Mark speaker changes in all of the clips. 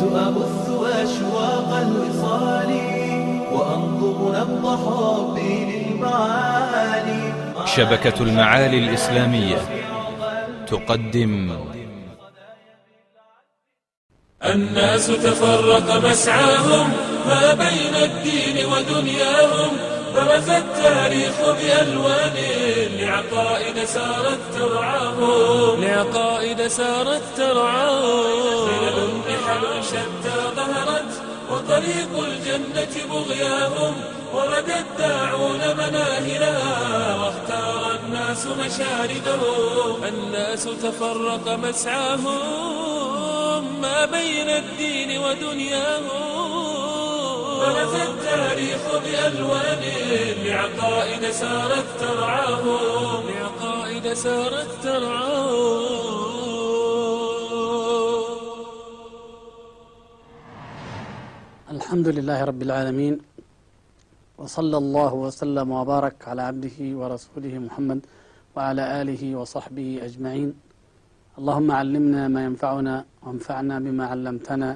Speaker 1: كنت أبث أشواق الوصال وأنظر نبض حبي للمعالي
Speaker 2: شبكة المعالي الإسلامية تقدم.
Speaker 3: الناس تفرق مسعاهم ما بين الدين ودنياهم برز التاريخ بألوان لعقائد سارت ترعاهم لعقائد سارت ترعاهم خلل بحل شتى ظهرت وطريق الجنة بغياهم ورد الداعون مناهلها واختار الناس مشاردهم. الناس تفرق مسعاهم ما بين الدين ودنياهم. برز التاريخ بألوان لعقائد سارت ترعاهم. لعقائد سارت ترعاهم.
Speaker 4: الحمد لله رب العالمين وصلى الله وسلم وبارك على عبده ورسوله محمد وعلى آله وصحبه أجمعين. اللهم علمنا ما ينفعنا وانفعنا بما علمتنا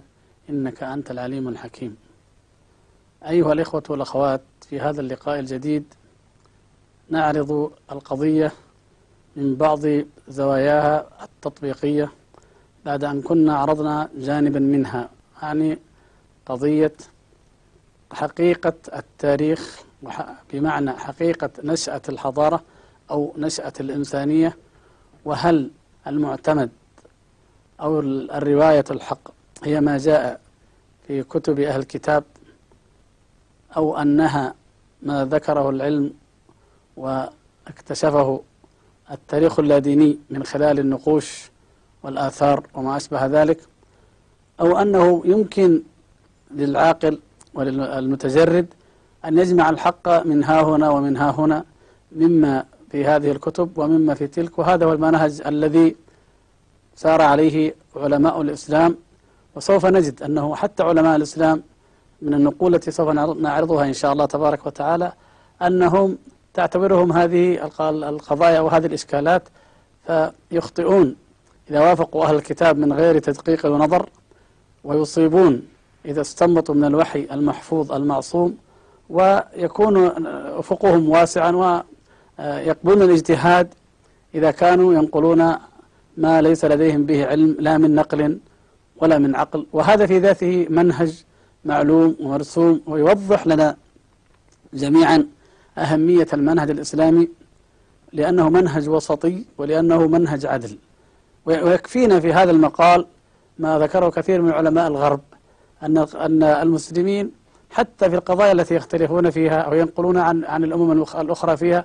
Speaker 4: إنك أنت العليم الحكيم. أيها الإخوة والأخوات في هذا اللقاء الجديد نعرض القضية من بعض زواياها التطبيقية بعد أن كنا عرضنا جانبا منها يعني قضية حقيقة التاريخ بمعنى حقيقة نشأة الحضارة أو نشأة الإنسانية وهل المعتمد أو الرواية الحق هي ما جاء في كتب أهل الكتاب أو أنها ما ذكره العلم واكتشفه التاريخ اللاديني من خلال النقوش والآثار وما أشبه ذلك أو أنه يمكن للعاقل وللمتجرد أن يجمع الحق من ها هنا ومن ها هنا مما في هذه الكتب ومما في تلك وهذا هو المنهج الذي سار عليه علماء الإسلام وسوف نجد أنه حتى علماء الإسلام من النقول التي سوف نعرضها إن شاء الله تبارك وتعالى أنهم تعتبرهم هذه القضايا وهذه الإشكالات فيخطئون إذا وافقوا أهل الكتاب من غير تدقيق ونظر ويصيبون إذا استنبطوا من الوحي المحفوظ المعصوم ويكون أفقهم واسعا ويقبلون الاجتهاد إذا كانوا ينقلون ما ليس لديهم به علم لا من نقل ولا من عقل. وهذا في ذاته منهج معلوم ومرسوم ويوضح لنا جميعا أهمية المنهج الإسلامي لأنه منهج وسطي ولأنه منهج عدل. ويكفينا في هذا المقال ما ذكره كثير من علماء الغرب أن أن المسلمين حتى في القضايا التي يختلفون فيها أو ينقلون عن عن الأمم الأخرى فيها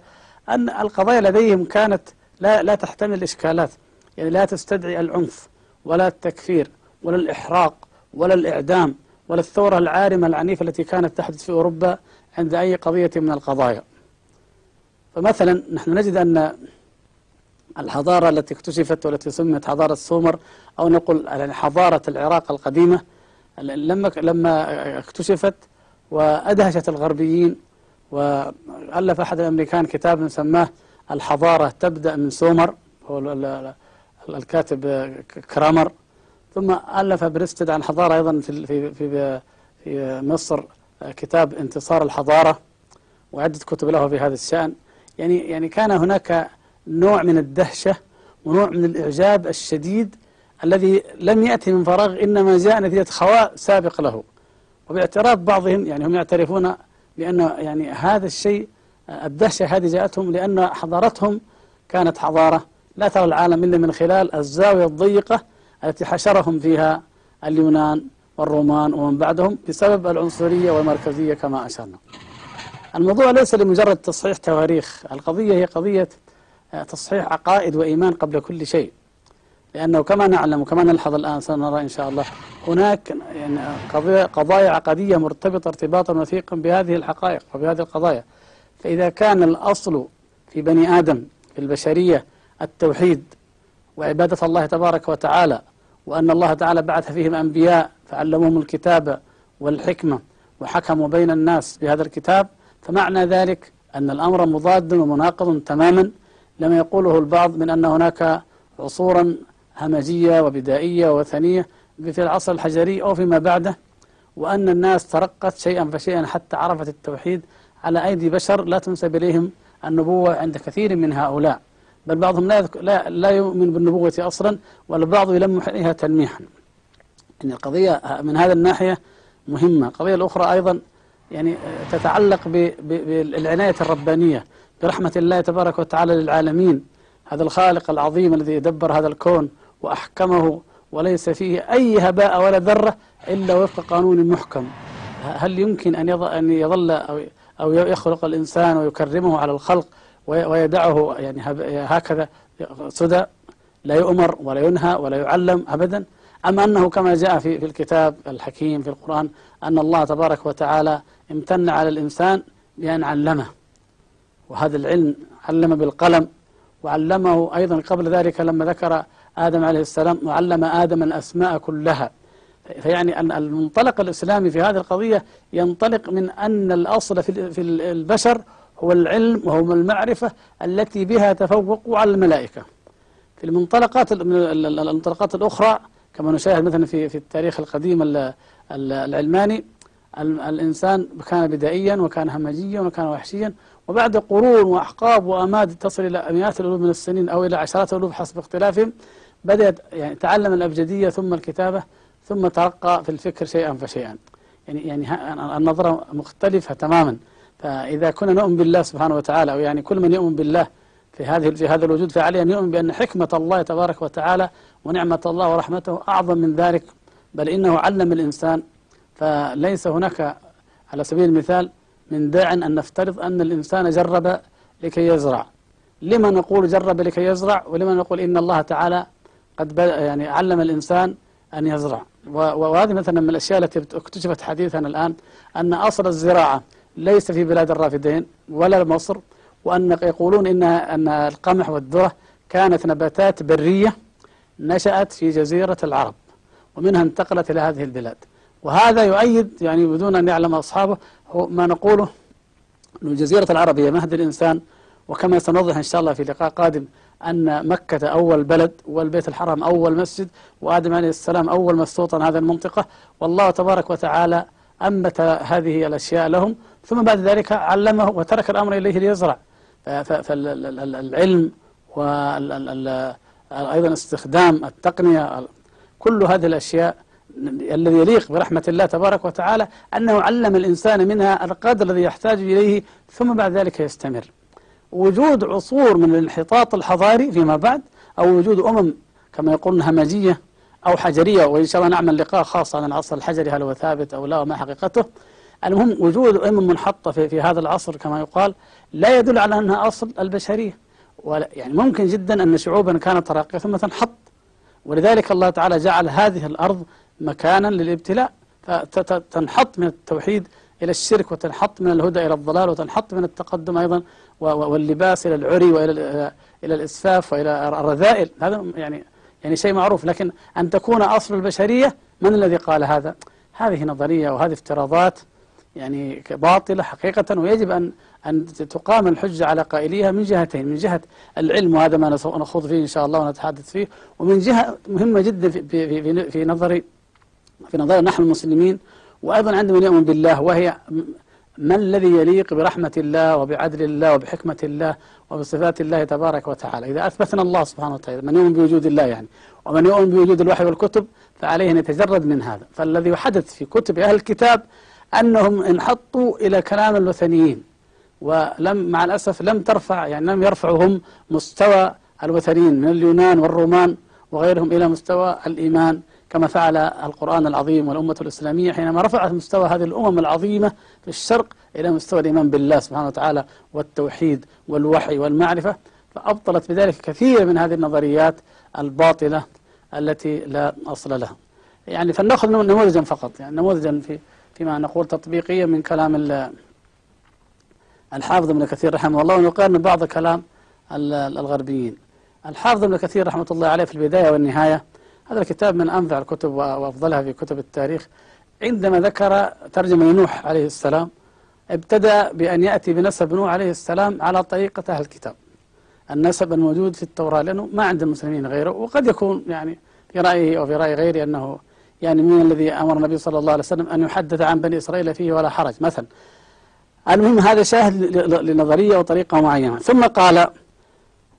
Speaker 4: أن القضايا لديهم كانت لا لا تحتمل إشكالات يعني لا تستدعي العنف ولا التكفير ولا الإحراق ولا الإعدام ولا الثورة العارمة العنيفة التي كانت تحدث في أوروبا عند أي قضية من القضايا. فمثلا نحن نجد أن الحضارة التي اكتشفت والتي سمت حضارة سومر أو نقول يعني حضارة العراق القديمة لما لما اكتشفت وأدهشت الغربيين وألف أحد الأمريكان كتاب سماه الحضارة تبدأ من سومر هو الكاتب كرامر. ثم ألف بريستد عن حضارة أيضا في في في في مصر كتاب انتصار الحضارة وعدة كتب له في هذا الشأن. يعني يعني كان هناك نوع من الدهشة ونوع من الإعجاب الشديد الذي لم يأتي من فراغ إنما جاء نتيجة خواء سابق له. وباعتراف بعضهم يعني هم يعترفون بأن يعني هذا الشيء الدهشة هذه جاءتهم لأن حضارتهم كانت حضارة لا ترى العالم إلا من خلال الزاوية الضيقة التي حشرهم فيها اليونان والرومان ومن بعدهم بسبب العنصرية والمركزية كما أشرنا. الموضوع ليس لمجرد تصحيح تواريخ القضية هي قضية تصحيح عقائد وإيمان قبل كل شيء. لأنه كما نعلم وكما نلحظ الآن سنرى إن شاء الله هناك يعني قضايا عقدية مرتبطة ارتباطا وثيقا بهذه الحقائق وبهذه القضايا. فإذا كان الأصل في بني آدم في البشرية التوحيد وعبادة الله تبارك وتعالى وأن الله تعالى بعث فيهم أنبياء فعلموهم الكتاب والحكمة وحكموا بين الناس بهذا الكتاب. فمعنى ذلك أن الأمر مضاد ومناقض تماما. لما يقوله البعض من أن هناك عصورا همجية وبدائية وثنية في العصر الحجري أو فيما بعده وأن الناس ترقت شيئا فشيئا حتى عرفت التوحيد على أيدي بشر لا تنسب إليهم النبوة عند كثير من هؤلاء. بل بعضهم لا يذك- لا, لا يؤمن بالنبوة أصلا والبعض يلمح إليها تلميحا. يعني القضية من هذا الناحية مهمة. القضية الأخرى أيضا يعني تتعلق ب- ب- بالعناية الربانية برحمة الله تبارك وتعالى للعالمين. هذا الخالق العظيم الذي دبر هذا الكون وأحكمه وليس فيه أي هباء ولا ذرة إلا وفق قانون محكم. هل يمكن أن يظل, أو أو يخلق الإنسان ويكرمه على الخلق ويدعه يعني هكذا. سدى لا يؤمر ولا ينهى ولا يعلم أبدا. أم أنه كما جاء في في الكتاب الحكيم في القرآن أن الله تبارك وتعالى امتن على الإنسان بأن علمه. وهذا العلم علم بالقلم وعلمه أيضا قبل ذلك لما ذكر آدم عليه السلام وعلم آدم الأسماء كلها. فيعني أن المنطلق الإسلامي في هذه القضية ينطلق من أن الأصل في البشر هو العلم وهو المعرفة التي بها تفوقوا على الملائكة. في المنطلقات من ال- ال- المنطلقات الأخرى كما نشاهد مثلا في في التاريخ القديم ال- ال- العلماني ال- الإنسان كان بدائيا وكان همجيا وكان وحشيا وبعد قرون وأحقاب وأماد تصل إلى مئات الألوف من السنين أو إلى عشرات الألوف حسب اختلافهم بدأت يعني تعلم الأبجدية ثم الكتابة ثم ترقى في الفكر شيئا فشيئا. يعني يعني النظرة مختلفة تماما. فإذا كنا نؤمن بالله سبحانه وتعالى أو يعني كل من يؤمن بالله في هذه في هذا الوجود فعليه أن يؤمن بأن حكمة الله تبارك وتعالى ونعمة الله ورحمته أعظم من ذلك بل إنه علم الإنسان. فليس هناك على سبيل المثال من داع أن نفترض أن الإنسان جرب لكي يزرع. لما نقول جرب لكي يزرع؟ ولما نقول إن الله تعالى قد يعني علم الإنسان أن يزرع. وهذه مثلا من الأشياء التي اكتشفت حديثا الآن أن أصل الزراعة ليس في بلاد الرافدين ولا مصر وأن يقولون إن أن القمح والذرة كانت نباتات برية نشأت في جزيرة العرب ومنها انتقلت إلى هذه البلاد. وهذا يؤيد يعني بدون أن يعلم أصحابه هو ما نقوله أن جزيرة العرب هي مهد الإنسان. وكما سنوضح إن شاء الله في لقاء قادم أن مكة أول بلد والبيت الحرام أول مسجد وآدم عليه السلام أول مستوطن هذه المنطقة. والله تبارك وتعالى أنبت هذه الأشياء لهم ثم بعد ذلك علمه وترك الأمر إليه ليزرع. فالعلم وأيضا استخدام التقنية كل هذه الأشياء الذي يليق برحمة الله تبارك وتعالى أنه علم الإنسان منها القدر الذي يحتاج إليه ثم بعد ذلك يستمر. وجود عصور من الانحطاط الحضاري فيما بعد أو وجود أمم كما يقولون همجية أو حجرية وإن شاء الله نعمل لقاء خاص عن العصر الحجري هل هو ثابت أو لا وما حقيقته. المهم وجود أمم منحطة في, في هذا العصر كما يقال لا يدل على أنها أصل البشرية. ولا يعني ممكن جدا أن شعوبا كانت راقية ثم تنحط. ولذلك الله تعالى جعل هذه الأرض مكانا للابتلاء. فتنحط من التوحيد إلى الشرك وتنحط من الهدى إلى الضلال وتنحط من التقدم أيضا واللباس إلى العري وإلى إلى الإسفاف وإلى الرذائل. هذا يعني يعني شيء معروف لكن أن تكون أصل البشرية من الذي قال هذا؟ هذه نظرية وهذه افتراضات يعني باطلة حقيقة ويجب أن أن تقام الحجة على قائليها من جهتين من جهة العلم وهذا ما نخوض فيه إن شاء الله ونتحدث فيه ومن جهة مهمة جدا في, في, في, في نظري في نظرنا نحن المسلمين وأيضا عند من يؤمن بالله وهي ما الذي يليق برحمة الله وبعدل الله وبحكمة الله وبصفات الله تبارك وتعالى؟ إذا أثبتنا الله سبحانه وتعالى من يؤمن بوجود الله يعني؟ ومن يؤمن بوجود الوحي والكتب فعليه أن يتجرد من هذا. فالذي حدث في كتب أهل الكتاب أنهم انحطوا إلى كلام الوثنيين ولم مع الأسف لم ترفع يعني لم يرفعوا هم مستوى الوثنيين من اليونان والرومان وغيرهم إلى مستوى الإيمان كما فعل القرآن العظيم والأمة الإسلامية حينما رفعت مستوى هذه الأمم العظيمة الشرق إلى مستوى الإيمان بالله سبحانه وتعالى والتوحيد والوحي والمعرفة فأبطلت بذلك كثير من هذه النظريات الباطلة التي لا أصل لها. يعني فلنأخذ نموذجا فقط يعني نموذجا في فيما نقول تطبيقيا من كلام الحافظ ابن كثير رحمه الله ونقارن بعض كلام الغربيين. الحافظ ابن كثير رحمة الله عليه في البداية والنهاية هذا الكتاب من أنفع الكتب وأفضلها في كتب التاريخ. عندما ذكر ترجمة نوح عليه السلام ابتدأ بأن يأتي بنسب نوح عليه السلام على طريقة أهل الكتاب. النسب الموجود في التوراة لأنه ما عند المسلمين غيره وقد يكون يعني في رأيه أو في رأي غيره أنه يعني من الذي أمر النبي صلى الله عليه وسلم أن يحدث عن بني إسرائيل فيه ولا حرج. مثلا المهم هذا شاهد لنظرية وطريقة معينة. ثم قال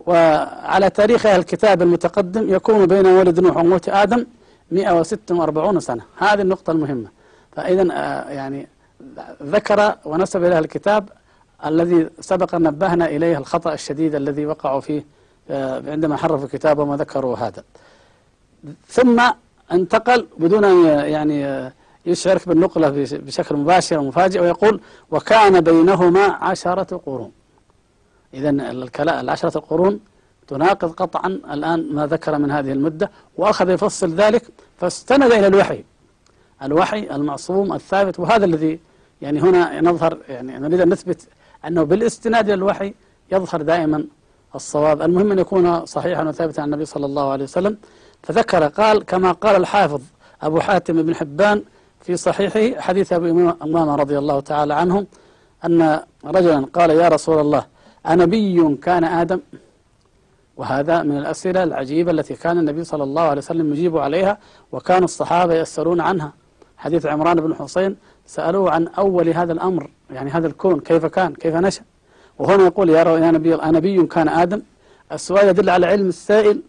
Speaker 4: وعلى تاريخ أهل الكتاب المتقدم يكون بين ولد نوح وموت آدم 146 سنة. هذه النقطة المهمة. فإذا آه، يعني ذكر ونسب إلى الكتاب الذي سبق نبهنا إليه الخطأ الشديد الذي وقعوا فيه آه، عندما حرفوا الكتاب وما ذكروا هذا. ثم انتقل بدون أن يعني آه، يشعرك بالنقلة بش- بشكل مباشر ومفاجئ ويقول وكان بينهما عشرة قرون. إذا العشرة القرون تناقض قطعا الآن ما ذكر من هذه المدة وأخذ يفصل ذلك فاستند إلى الوحي. الوحي المعصوم الثابت وهذا الذي يعني هنا نظهر يعني نريد أن نثبت أنه بالاستناد إلى الوحي يظهر دائما الصواب. المهم أن يكون صحيحا وثابتا عن النبي صلى الله عليه وسلم. فذكر قال كما قال الحافظ أبو حاتم بن حبان في صحيحه حديث أبي أمامة رضي الله تعالى عنه أن رجلا قال يا رسول الله أنبي كان آدم؟ وهذا من الأسئلة العجيبة التي كان النبي صلى الله عليه وسلم يجيب عليها وكان الصحابة يسألون عنها. حديث عمران بن حسين سألوه عن أول هذا الأمر يعني هذا الكون كيف كان كيف نشأ. وهنا يقول يا, يا نبي أنبي كان آدم السؤال يدل على علم السائل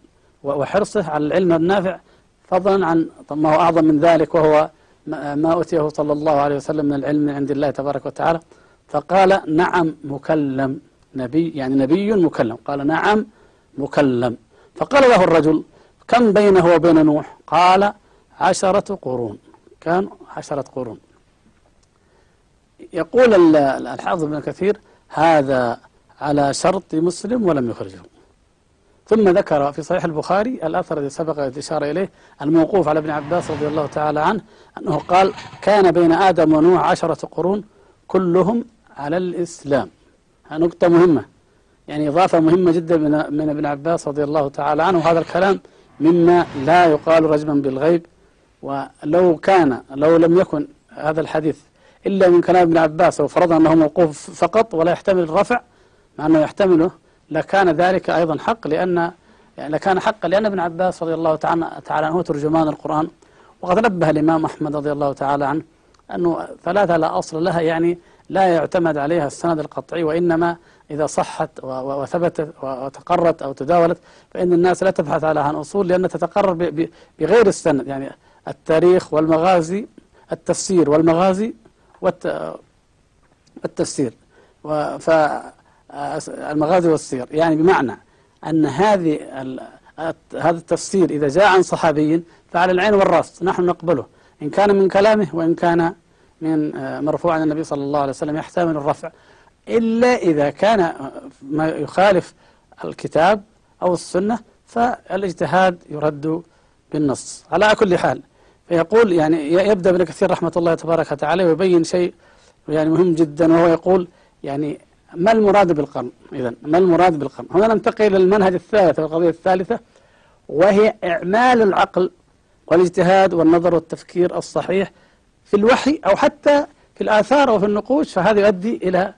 Speaker 4: وحرصه على العلم النافع. فضلا عن ما هو أعظم من ذلك وهو ما أوتيه صلى الله عليه وسلم من العلم عند الله تبارك وتعالى. فقال نعم مكلم نبي يعني نبي مكلم. قال نعم مكلم. فقال له الرجل كم بينه وبين نوح؟ قال عشرة قرون. كان عشرة قرون. يقول ال- ال- الحافظ ابن كثير هذا على شرط مسلم ولم يخرجه. ثم ذكر في صحيح البخاري الأثر الذي سبق الإشارة إليه الموقوف على ابن عباس رضي الله تعالى عنه أنه قال كان بين آدم ونوح عشرة قرون كلهم على الإسلام. نقطة مهمة. يعني إضافة مهمة جدا من ابن عباس رضي الله تعالى عنه. وهذا الكلام مما لا يقال رجما بالغيب ولو كان لو لم يكن هذا الحديث إلا من كلام ابن عباس وفرضنا أنه موقوف فقط ولا يحتمل الرفع مع أنه يحتمله لكان ذلك أيضا حق لأن يعني لكان حقا لأن ابن عباس رضي الله تعالى تعالى عنه ترجمان القرآن. وقد نبه الإمام أحمد رضي الله تعالى عنه أنه ثلاثة لا أصل لها يعني لا يعتمد عليها السند القطعي وإنما إذا صحت وثبتت وتقرت أو تداولت فإن الناس لا تبحث على عن أصول لأنها تتقرر بغير السند. يعني التاريخ والمغازي التفسير والمغازي والت- والتفسير. فالمغازي والسير يعني بمعنى أن هذه هذا التفسير إذا جاء عن صحابي فعلى العين والرأس نحن نقبله. إن كان من كلامه وإن كان من آه، مرفوع عن النبي صلى الله عليه وسلم يحتمل الرفع. إلا إذا كان آه، ما يخالف الكتاب أو السنة فالاجتهاد يرد بالنص. على كل حال فيقول يعني يبدأ ابن كثير رحمة الله تبارك وتعالى ويبين شيء يعني مهم جدا وهو يقول يعني ما المراد بالقرن؟ إذا ما المراد بالقرن؟ هنا ننتقل إلى المنهج الثالث والقضية الثالثة وهي إعمال العقل والإجتهاد والنظر والتفكير الصحيح في الوحي أو حتى في الآثار أو في النقوش فهذا يؤدي إلى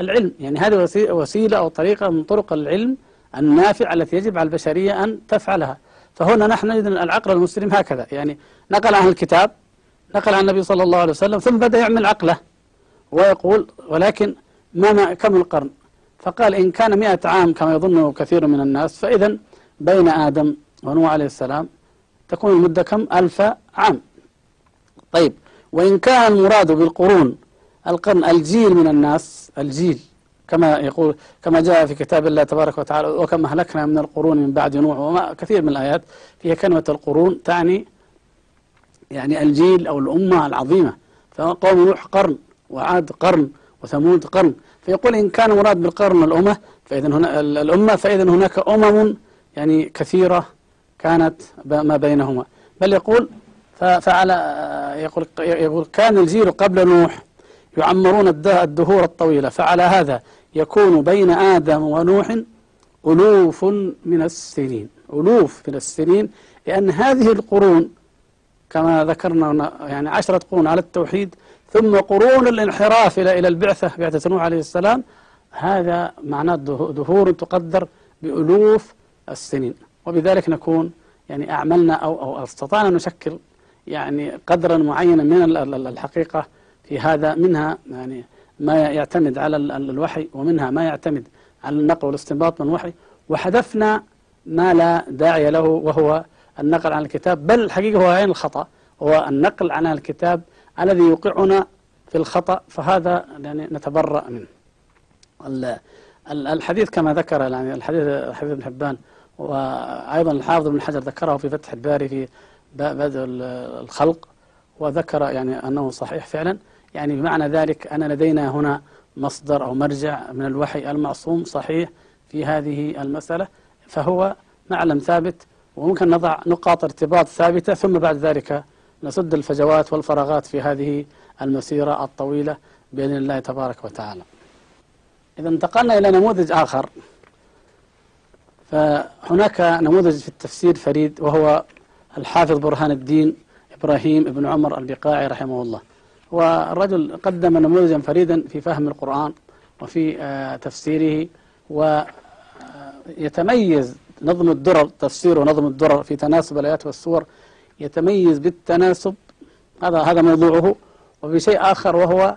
Speaker 4: العلم. يعني هذه وسي- وسيلة أو طريقة من طرق العلم النافع التي يجب على البشرية أن تفعلها. فهنا نحن نجد العقل المسلم هكذا. يعني نقل عن الكتاب نقل عن النبي صلى الله عليه وسلم ثم بدأ يعمل عقله ويقول ولكن ما ما كم القرن؟ فقال إن كان مئة عام كما يظنه كثير من الناس فإذا بين آدم ونوح عليه السلام تكون المدة كم؟ ألف عام. طيب وإن كان المراد بالقرون القرن الجيل من الناس الجيل كما يقول كما جاء في كتاب الله تبارك وتعالى وكما أهلكنا من القرون من بعد نوح وما كثير من الآيات فيها كلمة القرون تعني يعني الجيل أو الأمة العظيمة. فقوم نوح قرن وعاد قرن وثمود قرن. فيقول إن كان مراد بالقرن الأمة فإذا هنا الأمة فإذا هناك أمم يعني كثيرة كانت ما بينهما. بل يقول فعلى يقول يقول كان الجيل قبل نوح يعمرون الد- الدهور الطويلة فعلى هذا يكون بين آدم ونوح ألوف من السنين ألوف من السنين لأن هذه القرون كما ذكرنا يعني عشرة قرون على التوحيد ثم قرون الانحراف إلى إلى البعثة بعثة نوح عليه السلام هذا معناه ده- دهور تقدر بألوف السنين وبذلك نكون يعني أعملنا أو أو أستطعنا أن نشكل يعني قدرا معينا من ال- ال- الحقيقة في هذا منها يعني ما يعتمد على ال- ال- الوحي ومنها ما يعتمد على النقل والاستنباط من الوحي وحذفنا ما لا داعي له وهو النقل عن الكتاب. بل الحقيقة هو عين الخطأ هو النقل عن الكتاب الذي يوقعنا في الخطأ فهذا يعني نتبرأ منه. ال- ال- الحديث كما ذكر يعني الحديث حديث ابن حبان وأيضا الحافظ ابن حجر ذكره في فتح الباري في بدء ال- الخلق وذكر يعني أنه صحيح فعلا. يعني بمعنى ذلك أن لدينا هنا مصدر أو مرجع من الوحي المعصوم صحيح في هذه المسألة فهو معلم ثابت وممكن نضع نقاط ارتباط ثابتة ثم بعد ذلك نسد الفجوات والفراغات في هذه المسيرة الطويلة بإذن الله تبارك وتعالى. إذا انتقلنا إلى نموذج آخر. فهناك نموذج في التفسير فريد وهو الحافظ برهان الدين إبراهيم بن عمر البقاعي رحمه الله. والرجل قدم نموذجا فريدا في فهم القرآن وفي آه، تفسيره ويتميز نظم الدرر تفسير ونظم الدرر في تناسب الآيات والسور يتميز بالتناسب. هذا هذا موضوعه. وبشيء آخر وهو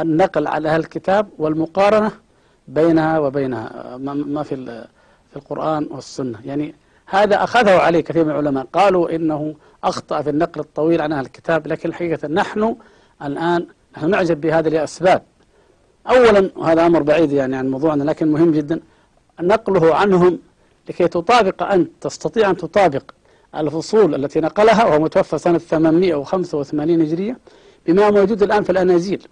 Speaker 4: النقل على الكتاب والمقارنة بينها وبينها ما- في في القرآن والسنة. يعني هذا أخذه عليه كثير من العلماء. قالوا إنه أخطأ في النقل الطويل عن أهل الكتاب لكن الحقيقة نحن الآن نحن نعجب بهذا لأسباب أولا وهذا أمر بعيد يعني عن موضوعنا لكن مهم جدا نقله عنهم لكي تطابق أنت تستطيع أن تطابق الفصول التي نقلها وهو متوفى سنة 885 هجرية بما موجود الآن في الأناجيل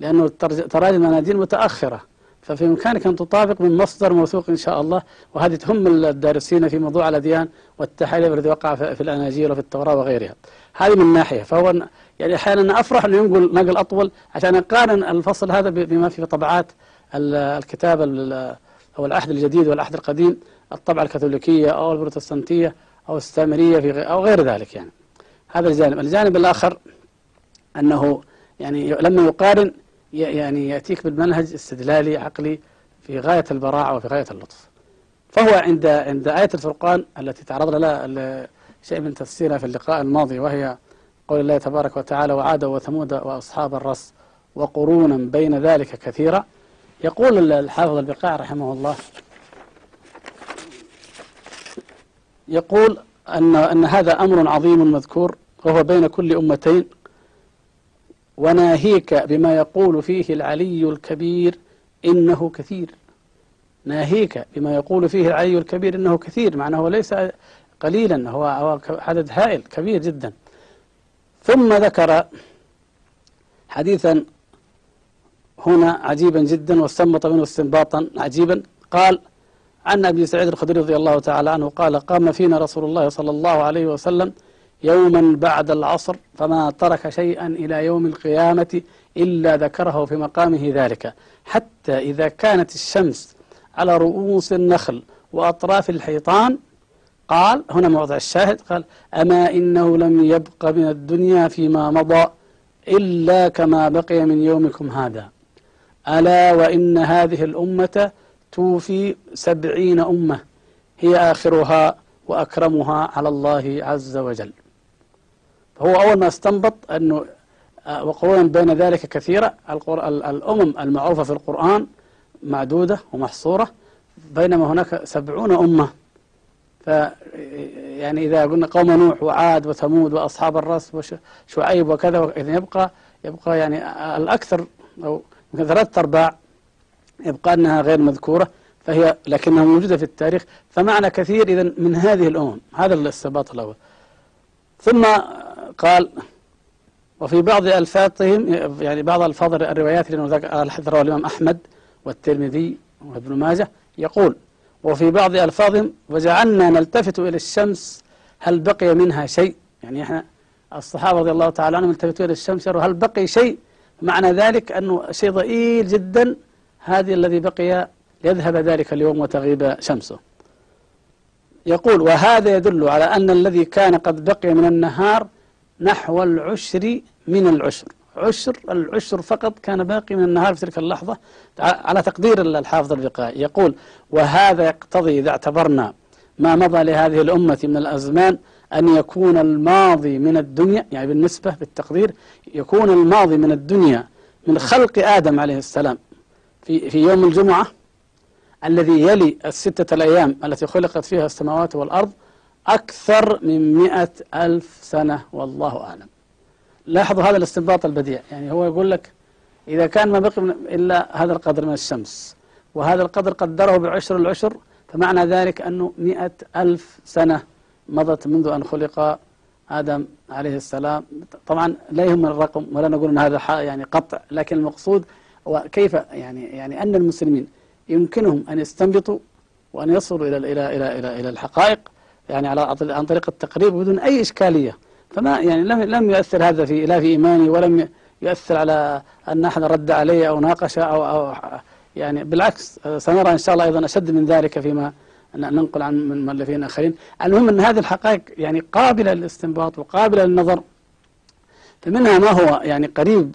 Speaker 4: لأنه تراجم الأناجيل متأخرة. ففي إمكانك أن تطابق من مصدر موثوق إن شاء الله. وهذه تهم الدارسين في موضوع الأديان والتحاليل الذي وقع في الأناجيل وفي التوراة وغيرها. هذه من ناحية. فهو يعني أحيانا أفرح أنه ينقل نقل أطول عشان أقارن الفصل هذا بما في طبعات ال- الكتاب ال- أو العهد الجديد والعهد القديم. الطبعة الكاثوليكية أو البروتستانتية أو السامرية في أو غير ذلك يعني. هذا الجانب. الجانب الآخر أنه يعني لما يقارن يعني يأتيك بالمنهج استدلالي عقلي في غاية البراعة وفي غاية اللطف. فهو عند عند آية الفرقان التي تعرضنا لها شيء من تفسيرها في اللقاء الماضي وهي قول الله تبارك وتعالى وعاد وثمود وأصحاب الرس وقرونا بين ذلك كثيرا يقول الحافظ البقاع رحمه الله يقول أن أن هذا أمر عظيم مذكور وهو بين كل أمتين وناهيك بما يقول فيه العلي الكبير إنه كثير. ناهيك بما يقول فيه العلي الكبير إنه كثير معناه ليس قليلا هو عدد هائل كبير جدا. ثم ذكر حديثا هنا عجيبا جدا واستنبط منه استنباطا عجيبا. قال عن أبي سعيد الخدري رضي الله تعالى عنه قال قام فينا رسول الله صلى الله عليه وسلم يوما بعد العصر فما ترك شيئا إلى يوم القيامة إلا ذكره في مقامه ذلك. حتى إذا كانت الشمس على رؤوس النخل وأطراف الحيطان قال هنا موضع الشاهد قال أما إنه لم يبق من الدنيا فيما مضى إلا كما بقي من يومكم هذا. ألا وإن هذه الأمة توفي سبعين أمة هي آخرها وأكرمها على الله عز وجل. فهو أول ما استنبط أنه آه، وقرونا بين ذلك كثيرة الأمم المعروفة في القرآن معدودة ومحصورة بينما هناك سبعون أمة. ف يعني إذا قلنا قوم نوح وعاد وثمود وأصحاب الرس وشعيب وكذا إذا يبقى يبقى يعني الأكثر أو ثلاثة أرباع يبقى أنها غير مذكورة فهي لكنها موجودة في التاريخ. فمعنى كثير إذا من هذه الأمم هذا الاستنباط الأول. ثم قال وفي بعض ألفاظهم يعني بعض ألفاظ الروايات الحديث رواه الإمام أحمد والترمذي وابن ماجه يقول وفي بعض ألفاظهم وجعلنا نلتفت إلى الشمس هل بقي منها شيء؟ يعني إحنا الصحابة رضي الله تعالى عنهم التفتوا إلى الشمس هل بقي شيء؟ معنى ذلك أنه شيء ضئيل جدا هذا الذي بقي ليذهب ذلك اليوم وتغيب شمسه. يقول وهذا يدل على أن الذي كان قد بقي من النهار نحو العشر من العشر. عشر العشر فقط كان باقي من النهار في تلك اللحظة. على تقدير الحافظ البقائي يقول وهذا يقتضي إذا اعتبرنا ما مضى لهذه الأمة من الأزمان أن يكون الماضي من الدنيا يعني بالنسبة بالتقدير يكون الماضي من الدنيا من خلق آدم عليه السلام في في يوم الجمعة الذي يلي الستة الأيام التي خلقت فيها السماوات والأرض أكثر من مئة ألف سنة والله أعلم. لاحظوا هذا الاستنباط البديع. يعني هو يقول لك إذا كان ما بقي إلا هذا القدر من الشمس وهذا القدر قدره بعشر العشر فمعنى ذلك أنه مئة ألف سنة مضت منذ أن خلق آدم عليه السلام. طبعا لا يهم الرقم ولا نقول أن هذا يعني قطع لكن المقصود هو كيف يعني يعني أن المسلمين يمكنهم أن يستنبطوا وأن يصلوا إلى إلى إلى إلى إلى الحقائق يعني على عن طريق التقريب بدون أي إشكالية. فما يعني لم لم يؤثر هذا في لا في إيماني ولم يؤثر على أن أحد رد علي أو ناقش أو أو يعني بالعكس سنرى إن شاء الله أيضا أشد من ذلك فيما ننقل عن من مؤلفين آخرين. المهم أن هذه الحقائق يعني قابلة للاستنباط وقابلة للنظر فمنها ما هو يعني قريب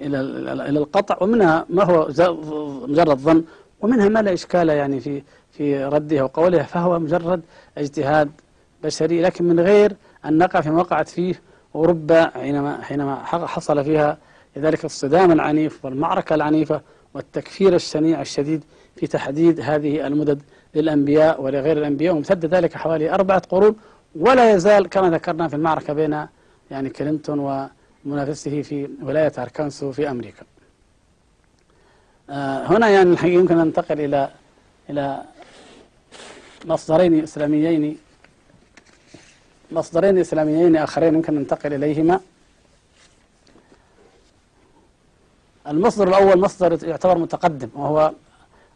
Speaker 4: إلى إلى القطع ومنها ما هو مجرد ظن ومنها ما لا إشكال يعني في في ردها وقولها فهو مجرد اجتهاد بشري لكن من غير أن نقع فيما وقعت فيه ورب حينما حينما حصل فيها لذلك الصدام العنيف والمعركة العنيفة والتكفير الشنيع الشديد في تحديد هذه المدد للأنبياء ولغير الأنبياء. وامتد ذلك حوالي أربعة قرون ولا يزال كما ذكرنا في المعركة بين يعني كلينتون ومنافسه في ولاية أركانسو في أمريكا. آه، هنا يعني الحقيقة يمكن أن ننتقل إلى إلى مصدرين إسلاميين مصدرين إسلاميين آخرين يمكن ننتقل إليهما. المصدر الأول مصدر يعتبر متقدم وهو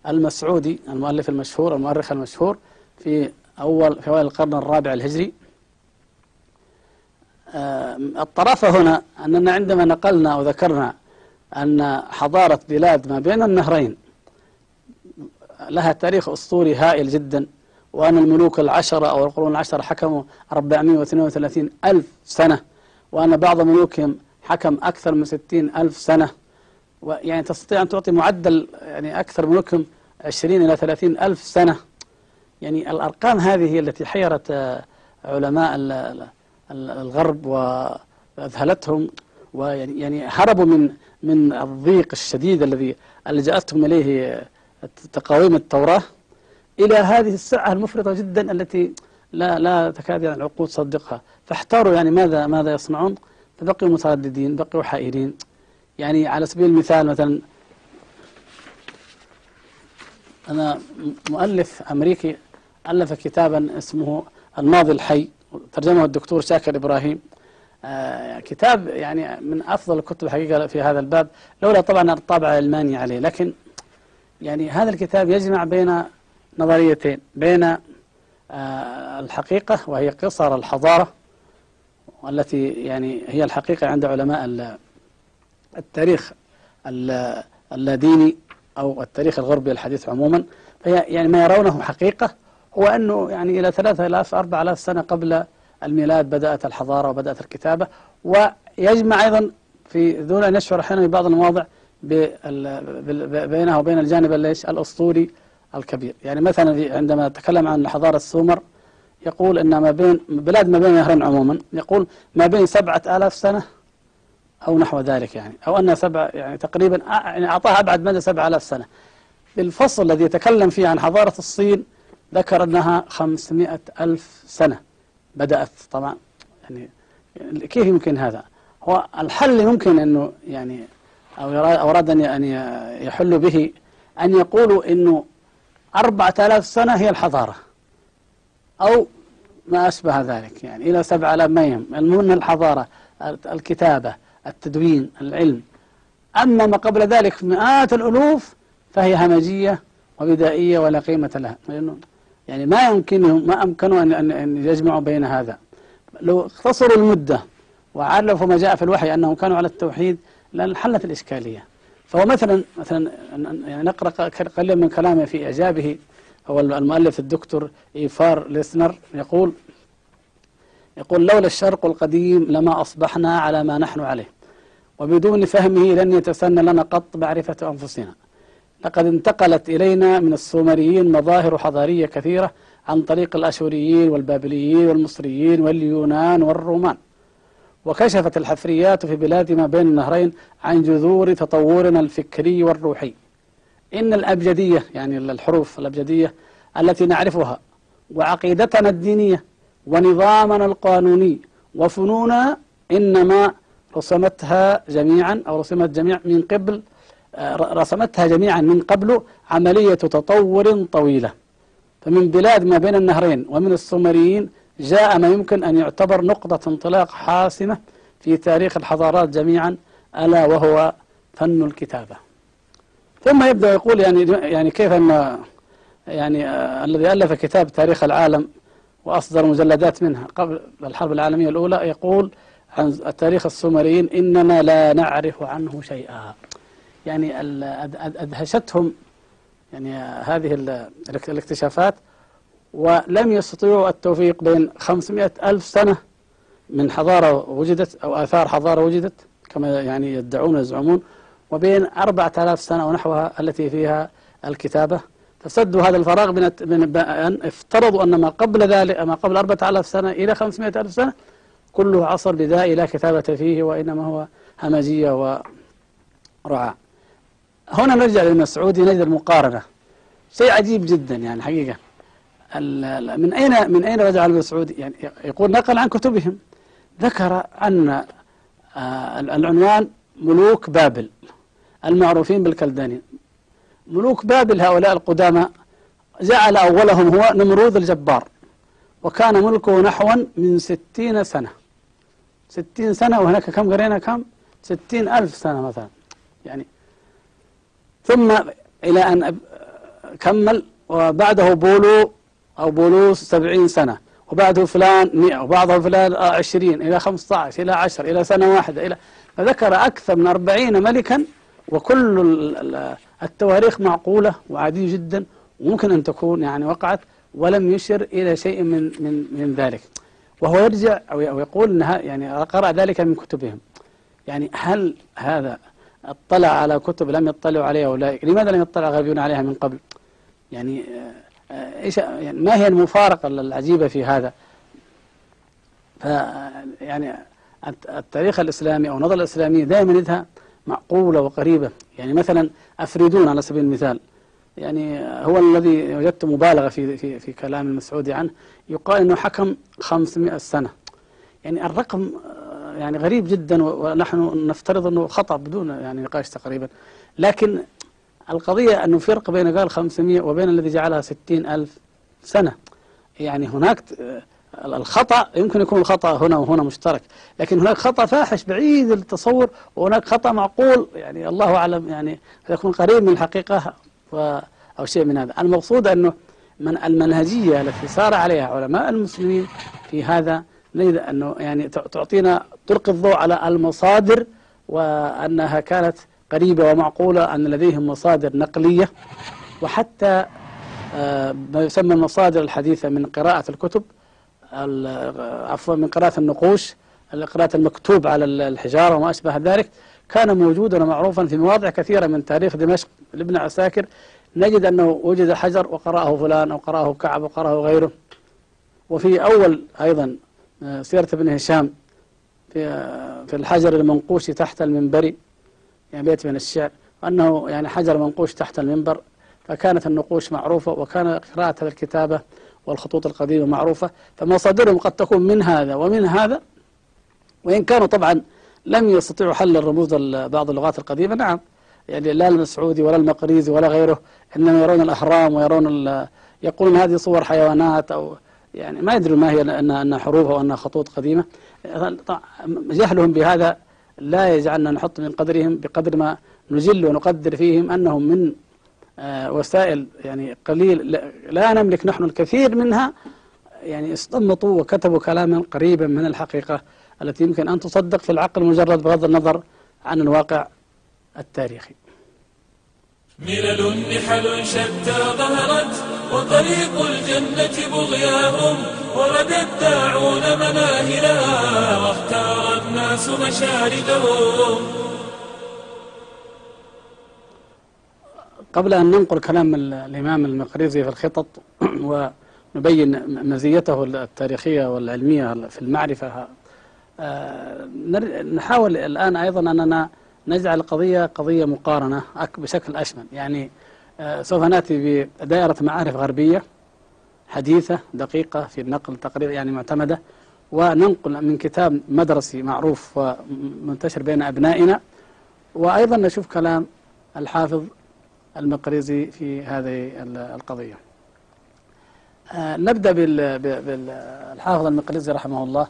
Speaker 4: المسعودي المؤلف المشهور المؤرخ المشهور في أول في أوائل القرن الرابع الهجري. آه، الطرافة هنا أننا عندما نقلنا وذكرنا أن حضارة بلاد ما بين النهرين لها تاريخ أسطوري هائل جدا. وأن الملوك العشرة أو القرون العشرة حكموا 432 ألف سنة وأن بعض ملوكهم حكم أكثر من 60 ألف سنة. ويعني تستطيع أن تعطي معدل يعني أكثر ملوكهم 20 إلى 30 ألف سنة. يعني الأرقام هذه هي التي حيرت آه، علماء ال- ال- ال- الغرب وأذهلتهم ويعني يعني هربوا من من الضيق الشديد الذي لجأتهم إليه تقاويم التوراة. إلى هذه السعة المفرطة جدا التي لا لا تكاد يعني العقول تصدقها فاحتاروا يعني ماذا ماذا يصنعون؟ فبقوا مترددين بقوا حائرين. يعني على سبيل المثال مثلا أنا مؤلف أمريكي ألف كتابا اسمه الماضي الحي ترجمه الدكتور شاكر إبراهيم. آه كتاب يعني من أفضل الكتب الحقيقة في هذا الباب لولا طبعا الطابع الألماني عليه. لكن يعني هذا الكتاب يجمع بين نظريتين بين آه الحقيقة وهي قصر الحضارة والتي يعني هي الحقيقة عند علماء ال- التاريخ ال- اللاديني أو التاريخ الغربي الحديث عموما. فهي يعني ما يرونه حقيقة هو أنه يعني إلى 3000 4000 سنة قبل الميلاد بدأت الحضارة وبدأت الكتابة. ويجمع أيضا في دون أن يشعر أحيانا بعض المواضع بينها وبين الجانب ليش الأسطوري الكبير. يعني مثلا عندما تكلم عن حضارة السومر يقول أن ما بين بلاد ما بين نهرين عموما يقول ما بين سبعة آلاف سنة أو نحو ذلك يعني أو أن سبع يعني تقريبا يعني أعطاها أبعد مدى سبعة آلاف سنة. الفصل الذي يتكلم فيه عن حضارة الصين ذكر أنها خمسمائة ألف سنة بدأت طبعا. يعني كيف يمكن هذا؟ هو الحل يمكن أنه يعني أو أراد أن يحل به أن يقولوا أنه أربعة آلاف سنة هي الحضارة. أو ما أشبه ذلك يعني إلى سبعة آلاف ما يهم. المهم الحضارة الكتابة التدوين العلم. أما ما قبل ذلك مئات الألوف فهي همجية وبدائية ولا قيمة لها. يعني ما يمكنهم ما أمكنوا أن, أن, يجمعوا بين هذا. لو اختصروا المدة وعرفوا ما جاء في الوحي أنهم كانوا على التوحيد لانحلت الإشكالية. فهو مثلا مثلا يعني نقرأ قليلا من كلامه في إعجابه. هو المؤلف الدكتور إيفار ليسنر يقول يقول لولا الشرق القديم لما أصبحنا على ما نحن عليه وبدون فهمه لن يتسنى لنا قط معرفة أنفسنا. لقد انتقلت إلينا من السومريين مظاهر حضارية كثيرة عن طريق الأشوريين والبابليين والمصريين واليونان والرومان. وكشفت الحفريات في بلاد ما بين النهرين عن جذور تطورنا الفكري والروحي. إن الأبجدية يعني الحروف الأبجدية التي نعرفها وعقيدتنا الدينية ونظامنا القانوني وفنوننا إنما رسمتها جميعا أو رسمت جميع من قبل آه، رسمتها جميعا من قبل عملية تطور طويلة. فمن بلاد ما بين النهرين ومن السومريين جاء ما يمكن أن يعتبر نقطة انطلاق حاسمة في تاريخ الحضارات جميعا ألا وهو فن الكتابة. ثم يبدأ يقول يعني يعني كيف أن يعني آه الذي ألف كتاب تاريخ العالم وأصدر مجلدات منها قبل الحرب العالمية الأولى يقول عن تاريخ السومريين إننا لا نعرف عنه شيئا. يعني أدهشتهم يعني هذه ال- الاكتشافات ولم يستطيعوا التوفيق بين 500 ألف سنة من حضارة وجدت أو آثار حضارة وجدت كما يعني يدعون ويزعمون وبين 4000 سنة ونحوها التي فيها الكتابة. فسدوا هذا الفراغ من من أن افترضوا أن ما قبل ذلك ما قبل 4000 سنة إلى 500 ألف سنة كله عصر بدائي لا كتابة فيه وإنما هو همجية ورعاع هنا نرجع للمسعودي نجد المقارنة. شيء عجيب جدا يعني حقيقة. من أين من أين رجع المسعودي يعني يقول نقل عن كتبهم. ذكر أن آه، العنوان ملوك بابل المعروفين بالكلدانيين ملوك بابل هؤلاء القدامى جعل أولهم هو نمرود الجبار وكان ملكه نحوا من ستين سنة. ستين سنة وهناك كم قرينا كم؟ ستين ألف سنة مثلا. يعني ثم إلى أن كمل وبعده بولو أو بولوس سبعين سنة وبعده فلان مئة وبعده فلان آه، عشرين إلى خمسة عشر إلى عشر إلى سنة واحدة إلى فذكر أكثر من أربعين ملكا وكل ال- ال- التواريخ معقولة وعادية جدا وممكن أن تكون يعني وقعت ولم يشر إلى شيء من من من ذلك. وهو يرجع أو يقول أنها يعني قرأ ذلك من كتبهم. يعني هل هذا اطلع على كتب لم يطلعوا عليها أولئك لماذا لم يطلع غربيون عليها من قبل؟ يعني آه، إيش يعني ما هي المفارقة العجيبة في هذا؟ ف يعني الت- التاريخ الإسلامي أو النظرة الإسلامية دائما يدها معقولة وقريبة. يعني مثلا أفريدون على سبيل المثال يعني هو الذي وجدت مبالغة في في في كلام المسعودي عنه يقال أنه حكم 500 سنة. يعني الرقم آه، يعني غريب جدا ونحن نفترض أنه خطأ بدون يعني نقاش تقريبا. لكن القضية أنه فرق بين قال 500 وبين الذي جعلها 60 ألف سنة. يعني هناك الخطأ يمكن يكون الخطأ هنا وهنا مشترك لكن هناك خطأ فاحش بعيد التصور وهناك خطأ معقول يعني الله أعلم يعني يكون قريب من الحقيقة أو شيء من هذا. المقصود أنه من المنهجية التي سار عليها علماء المسلمين في هذا نجد أنه يعني تع- تعطينا تلقي الضوء على المصادر وأنها كانت قريبة ومعقولة أن لديهم مصادر نقلية وحتى آه، ما يسمى المصادر الحديثة من قراءة الكتب ال- عفوا من قراءة النقوش قراءة المكتوب على ال- الحجارة وما أشبه ذلك كان موجودا ومعروفا في مواضع كثيرة من تاريخ دمشق لابن عساكر نجد أنه وجد حجر وقرأه فلان أو قرأه كعب وقرأه غيره. وفي أول أيضا آه، سيرة ابن هشام في آه، في الحجر المنقوش تحت المنبر يعني بيت من الشعر أنه يعني حجر منقوش تحت المنبر فكانت النقوش معروفة وكان قراءة الكتابة والخطوط القديمة معروفة فمصادرهم قد تكون من هذا ومن هذا وإن كانوا طبعا لم يستطيعوا حل الرموز ال- بعض اللغات القديمة نعم يعني لا المسعودي ولا المقريزي ولا غيره إنما يرون الأهرام ويرون يقولون هذه صور حيوانات أو يعني ما يدرون ما هي أن أنها حروف أو أنها خطوط قديمة. جهلهم بهذا لا يجعلنا نحط من قدرهم بقدر ما نجل ونقدر فيهم أنهم من آه، وسائل يعني قليل لا- نملك نحن الكثير منها. يعني استنبطوا وكتبوا كلاما قريبا من الحقيقة التي يمكن أن تصدق في العقل المجرد بغض النظر عن الواقع التاريخي.
Speaker 3: ملل نحل شتى ظهرت وطريق الجنة بغياهم ورد الداعون مناهلها واختار الناس مشاردهم
Speaker 4: قبل أن ننقل كلام ال- الإمام المقريزي في الخطط و- نبين م- مزيته التاريخية والعلمية في المعرفة آه، نحاول الآن أيضا أننا نجعل القضية قضية مقارنة بشكل أشمل. يعني آه، سوف نأتي بدائرة معارف غربية حديثة دقيقة في النقل تقرير يعني معتمدة وننقل من كتاب مدرسي معروف ومنتشر بين أبنائنا وأيضا نشوف كلام الحافظ المقريزي في هذه ال- القضية. آه، نبدأ بالحافظ المقريزي رحمه الله.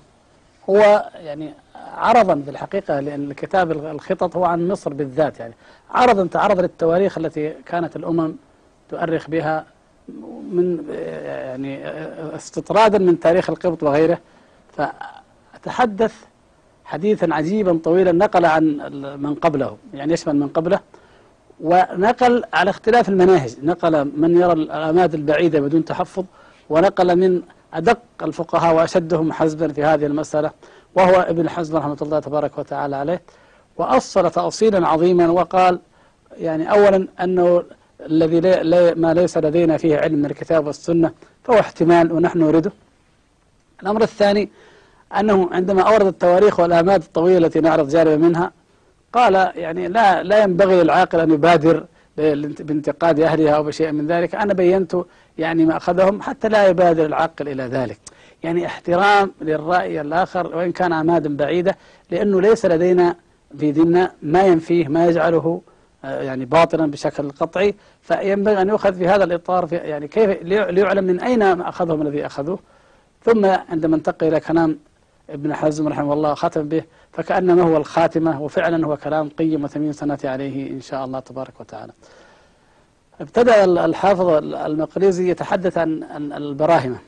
Speaker 4: هو يعني عرضا بالحقيقة لأن الكتاب الخطط هو عن مصر بالذات يعني. عرضا تعرض للتواريخ التي كانت الأمم تؤرخ بها من يعني استطرادا من تاريخ القبط وغيره. فأتحدث حديثا عجيبا طويلا نقل عن من قبله يعني يشمل من قبله ونقل على اختلاف المناهج. نقل من يرى الأماد البعيدة بدون تحفظ ونقل من أدق الفقهاء وأشدهم حزبا في هذه المسألة. وهو ابن حزم رحمة الله تبارك وتعالى عليه وأصل تأصيلا عظيما وقال يعني أولا أنه الذي لا لا ما ليس لدينا فيه علم من الكتاب والسنة فهو احتمال ونحن نريده. الأمر الثاني أنه عندما أورد التواريخ والآماد الطويلة التي نعرض جانبا منها قال يعني لا لا ينبغي للعاقل أن يبادر بانتقاد أهلها أو بشيء من ذلك. أنا بينت يعني ما أخذهم حتى لا يبادر العاقل إلى ذلك. يعني احترام للرأي الآخر وإن كان أمادا بعيدة لأنه ليس لدينا في ديننا ما ينفيه ما يجعله آه، يعني باطلا بشكل قطعي. فينبغي أن يؤخذ في هذا الإطار في يعني كيف ليع- ليعلم من أين أخذهم الذي أخذوه. ثم عندما انتقل إلى كلام ابن حزم رحمه الله ختم به فكأنما هو الخاتمة وفعلا هو كلام قيم وثمين سنأتي عليه إن شاء الله تبارك وتعالى. ابتدأ الحافظ المقريزي يتحدث عن البراهمة.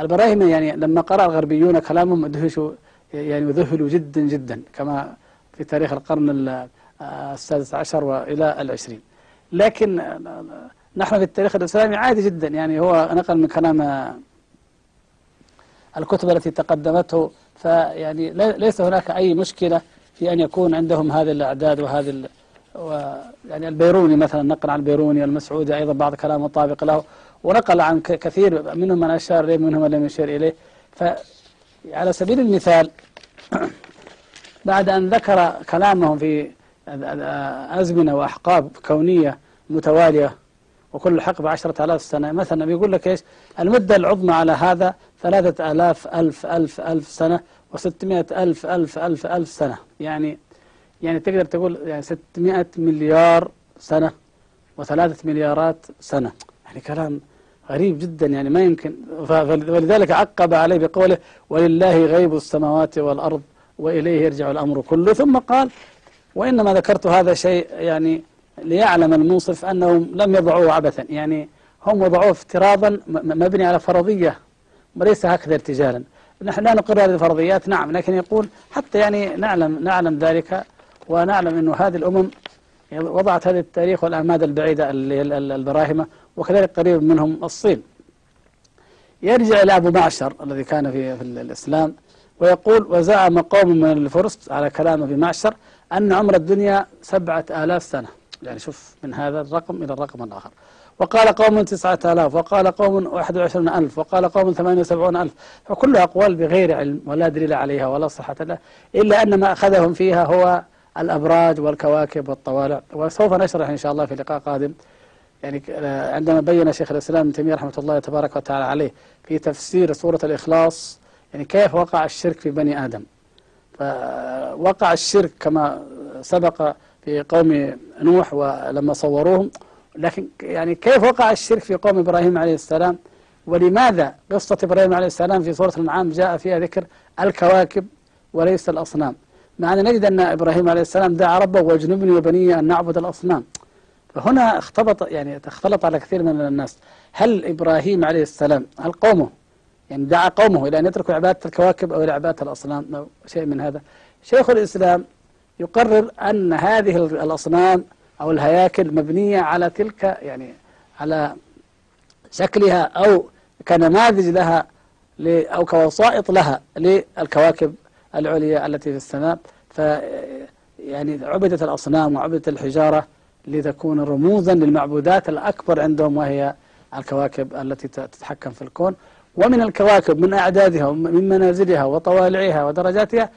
Speaker 4: البراهمة يعني لما قرأ الغربيون كلامهم أدهشوا يعني ذهلوا جدا جدا كما في تاريخ القرن ال- السادس عشر وإلى العشرين. لكن نحن في التاريخ الإسلامي عادي جدا يعني هو نقل من كلام الكتب التي تقدمته. فيعني لي- ليس هناك أي مشكلة في أن يكون عندهم هذه الأعداد وهذه ال... و... يعني البيروني مثلا نقل عن البيروني المسعودي أيضا بعض كلام مطابق له. ونقل عن كثير منهم من أشار إليه منهم من لم يشير إليه. فعلى سبيل المثال بعد أن ذكر كلامهم في أزمنة وأحقاب كونية متوالية وكل حقب عشرة آلاف سنة مثلا بيقول لك إيش؟ المدة العظمى على هذا ثلاثة آلاف ألف ألف ألف سنة وستمائة ألف ألف ألف ألف سنة. يعني يعني تقدر تقول يعني 600 مليار سنة وثلاثة مليارات سنة. يعني كلام غريب جدا يعني ما يمكن. ولذلك عقب عليه بقوله ولله غيب السماوات والأرض وإليه يرجع الأمر كله ثم قال وإنما ذكرت هذا شيء يعني ليعلم المنصف أنهم لم يضعوه عبثا يعني هم وضعوه افتراضا مبني على فرضية وليس هكذا ارتجالا. نحن لا نقر هذه الفرضيات نعم لكن يقول حتى يعني نعلم نعلم ذلك ونعلم أنه هذه الأمم وضعت هذه التاريخ والأعماد البعيدة البراهمة وكذلك قريب منهم الصين. يرجع إلى أبو معشر الذي كان في, في ال- الإسلام ويقول وزعم قوم من الفرس على كلام أبي معشر أن عمر الدنيا سبعة آلاف سنة. يعني شوف من هذا الرقم إلى الرقم الآخر. وقال قوم تسعة آلاف وقال قوم واحد وعشرون ألف وقال قوم ثمانية وسبعون ألف. فكل أقوال بغير علم ولا دليل عليها ولا صحة لها إلا أن ما أخذهم فيها هو الأبراج والكواكب والطوالع وسوف نشرح إن شاء الله في لقاء قادم يعني آه، عندما بين شيخ الإسلام ابن تيمية رحمة الله تبارك وتعالى عليه في تفسير سورة الإخلاص يعني كيف وقع الشرك في بني آدم؟ فوقع الشرك كما سبق في قوم نوح ولما صوروهم لكن يعني كيف وقع الشرك في قوم إبراهيم عليه السلام؟ ولماذا قصة إبراهيم عليه السلام في سورة الأنعام جاء فيها ذكر الكواكب وليس الأصنام؟ مع أن نجد أن إبراهيم عليه السلام دعا ربه واجنبني وبني أن نعبد الأصنام. فهنا اختلط يعني اختلط على كثير من الناس. هل إبراهيم عليه السلام هل قومه؟ يعني دعا قومه إلى أن يتركوا عبادة الكواكب أو إلى عبادة الأصنام أو شيء من هذا. شيخ الإسلام يقرر أن هذه الأصنام أو الهياكل مبنية على تلك يعني على شكلها أو كنماذج لها أو كوسائط لها للكواكب العليا التي في السماء. ف يعني عبدت الأصنام وعبدت الحجارة لتكون رموزا للمعبودات الأكبر عندهم وهي الكواكب التي تتحكم في الكون. ومن الكواكب من أعدادها ومن منازلها وطوالعها ودرجاتها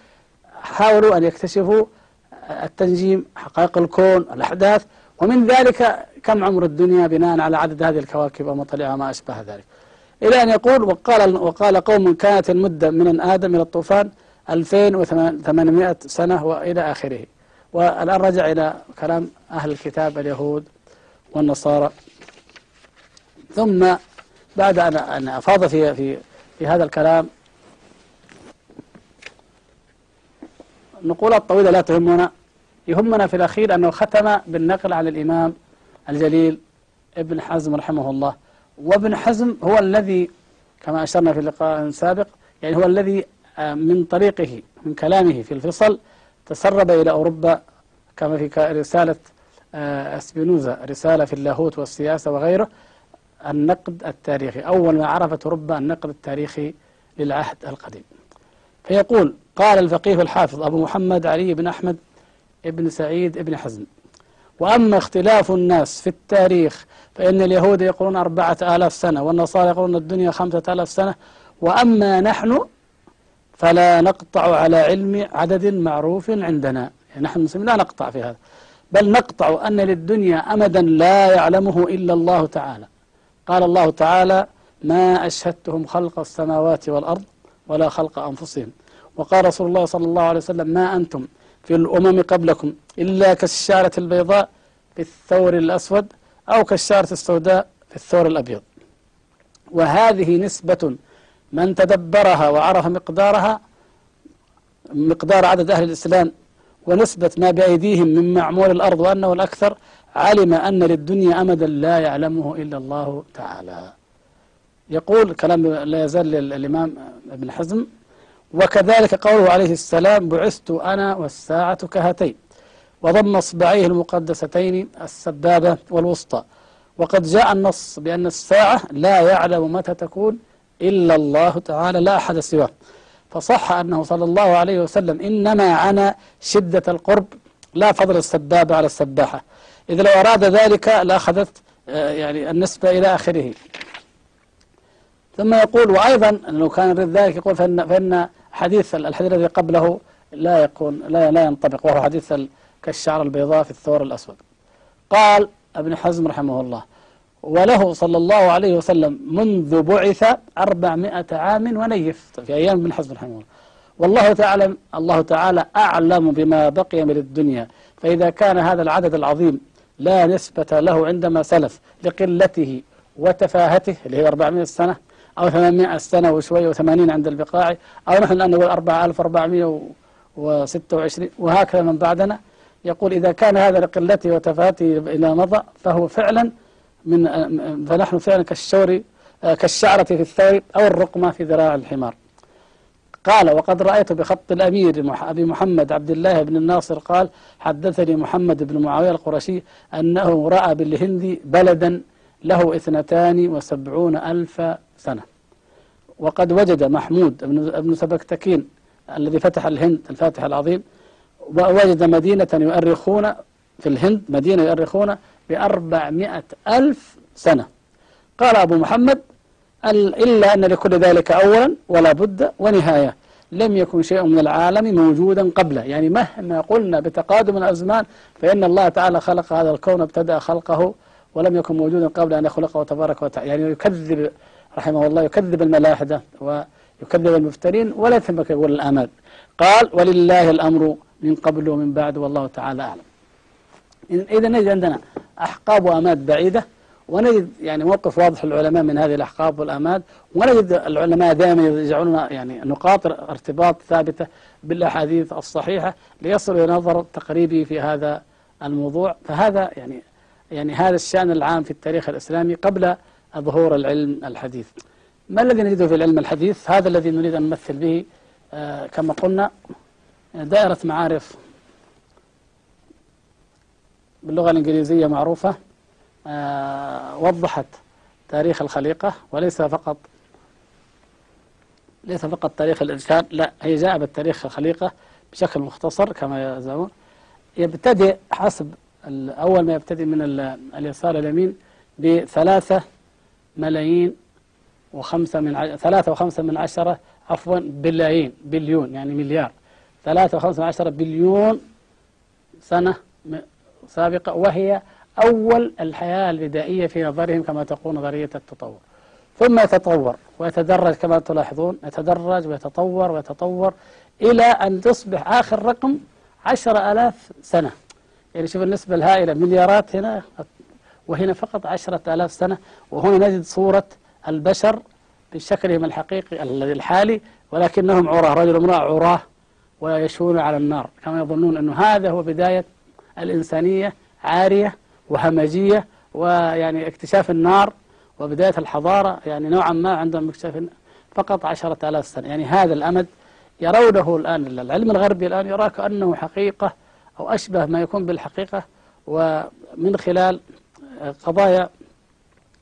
Speaker 4: حاولوا أن يكتشفوا التنجيم حقائق الكون الأحداث. ومن ذلك كم عمر الدنيا بناء على عدد هذه الكواكب ومطلعها وما أشبه ذلك. إلى أن يقول وقال وقال قوم كانت المدة من آدم إلى الطوفان 2800 سنة وإلى آخره. والآن رجع إلى كلام أهل الكتاب اليهود والنصارى. ثم بعد أن أن أفاض في في في هذا الكلام النقولات الطويلة لا تهمنا. يهمنا في الأخير أنه ختم بالنقل عن الإمام الجليل ابن حزم رحمه الله. وابن حزم هو الذي كما أشرنا في لقاء سابق يعني هو الذي آه، من طريقه من كلامه في الفصل تسرب إلى أوروبا كما في رسالة آه، اسبينوزا رسالة في اللاهوت والسياسة وغيره النقد التاريخي أول ما عرفت أوروبا النقد التاريخي للعهد القديم. فيقول قال الفقيه الحافظ أبو محمد علي بن أحمد ابن سعيد ابن حزم وأما اختلاف الناس في التاريخ فإن اليهود يقولون أربعة آلاف سنة والنصارى يقولون الدنيا خمسة آلاف سنة وأما نحن فلا نقطع على علم عدد معروف عندنا. يعني نحن المسلمين لا نقطع في هذا. بل نقطع أن للدنيا أمدا لا يعلمه إلا الله تعالى. قال الله تعالى ما أشهدتهم خلق السماوات والأرض ولا خلق أنفسهم. وقال رسول الله صلى الله عليه وسلم ما أنتم في الأمم قبلكم إلا كالشعرة البيضاء في الثور الأسود أو كالشعرة السوداء في الثور الأبيض. وهذه نسبة من تدبرها وعرف مقدارها مقدار عدد أهل الإسلام ونسبة ما بأيديهم من معمول الأرض وأنه الأكثر علم أن للدنيا أمدا لا يعلمه إلا الله تعالى. يقول كلام لا يزال للإمام ابن حزم وكذلك قوله عليه السلام بعثت أنا والساعة كهاتين وضم اصبعيه المقدستين السبابة والوسطى وقد جاء النص بأن الساعة لا يعلم متى تكون إلا الله تعالى لا أحد سواه. فصح أنه صلى الله عليه وسلم إنما عنا شدة القرب لا فضل السبابة على السباحة. إذا لو أراد ذلك لأخذت آه، يعني النسبة إلى آخره. ثم يقول وأيضا لو كان يريد ذلك يقول فإن, فإن حديث الحديث الذي قبله لا يكون لا, لا ينطبق وهو حديث ال- كالشعر البيضاء في الثور الأسود. قال ابن حزم رحمه الله وله صلى الله عليه وسلم منذ بعث أربعمائة عام ونيف. في أيام ابن حزم رحمه الله والله تعالى الله تعالى أعلم بما بقي من الدنيا. فإذا كان هذا العدد العظيم لا نسبة له عندما سلف لقلته وتفاهته اللي هي 400 سنة أو 800 سنة وشوية و80 عند البقاع أو نحن الآن نقول 4426 وهكذا من بعدنا يقول إذا كان هذا لقلته وتفاهته إلى مضى فهو فعلا من فنحن فعلا كالشور كالشعرة في الثور أو الرقمة في ذراع الحمار. قال وقد رأيت بخط الأمير أبي محمد عبد الله بن الناصر قال حدثني محمد بن معاوية القرشي أنه رأى بالهند بلدا له اثنتان وسبعون ألف سنة. وقد وجد محمود بن سبكتكين الذي فتح الهند الفاتح العظيم ووجد مدينة يؤرخون في الهند مدينة يؤرخون بأربعمائة ألف سنة. قال أبو محمد إلا أن لكل ذلك أولا ولا بد ونهاية. لم يكن شيء من العالم موجودا قبله. يعني مهما قلنا بتقادم الأزمان فإن الله تعالى خلق هذا الكون ابتدأ خلقه ولم يكن موجودا قبل أن يخلقه تبارك وتعالى. يعني يكذب رحمه الله يكذب الملاحدة ويكذب المفترين ولا يتمك يقول الآمال. قال ولله الأمر من قبل ومن بعد والله تعالى أعلم. إذا نجد عندنا أحقاب وأماد بعيدة ونجد يعني موقف واضح للعلماء من هذه الأحقاب والأماد ونجد العلماء دائما يجعلون يعني نقاط ارتباط ثابتة بالأحاديث الصحيحة ليصلوا إلى نظر تقريبي في هذا الموضوع. فهذا يعني يعني هذا الشأن العام في التاريخ الإسلامي قبل ظهور العلم الحديث. ما الذي نجده في العلم الحديث؟ هذا الذي نريد أن نمثل به آه كما قلنا دائرة معارف. باللغة الإنجليزية معروفة آه وضحت تاريخ الخليقة وليس فقط ليس فقط تاريخ الإنسان لا هي جاء بالتاريخ الخليقة بشكل مختصر كما يزعمون. يبتدئ حسب أول ما يبتدئ من ال- اليسار اليمين بثلاثة ملايين وخمسة من ع... ثلاثة وخمسة من عشرة عفوا بلايين بليون يعني مليار. ثلاثة وخمسة من عشرة بليون سنة سابقة وهي أول الحياة البدائية في نظرهم كما تقول نظرية التطور. ثم يتطور ويتدرج كما تلاحظون يتدرج ويتطور ويتطور إلى أن تصبح آخر رقم عشر ألاف سنة. يعني شوف النسبة الهائلة مليارات هنا وهنا فقط عشرة ألاف سنة وهنا نجد صورة البشر بشكلهم الحقيقي الحالي ولكنهم عراه رجل امرأة عراه ويشون على النار. كما يظنون أنه هذا هو بداية الإنسانية عارية وهمجية ويعني اكتشاف النار وبداية الحضارة يعني نوعا ما عندهم اكتشاف فقط عشرة آلاف سنة. يعني هذا الأمد يرونه الآن العلم الغربي الآن يراه كأنه حقيقة أو أشبه ما يكون بالحقيقة ومن خلال قضايا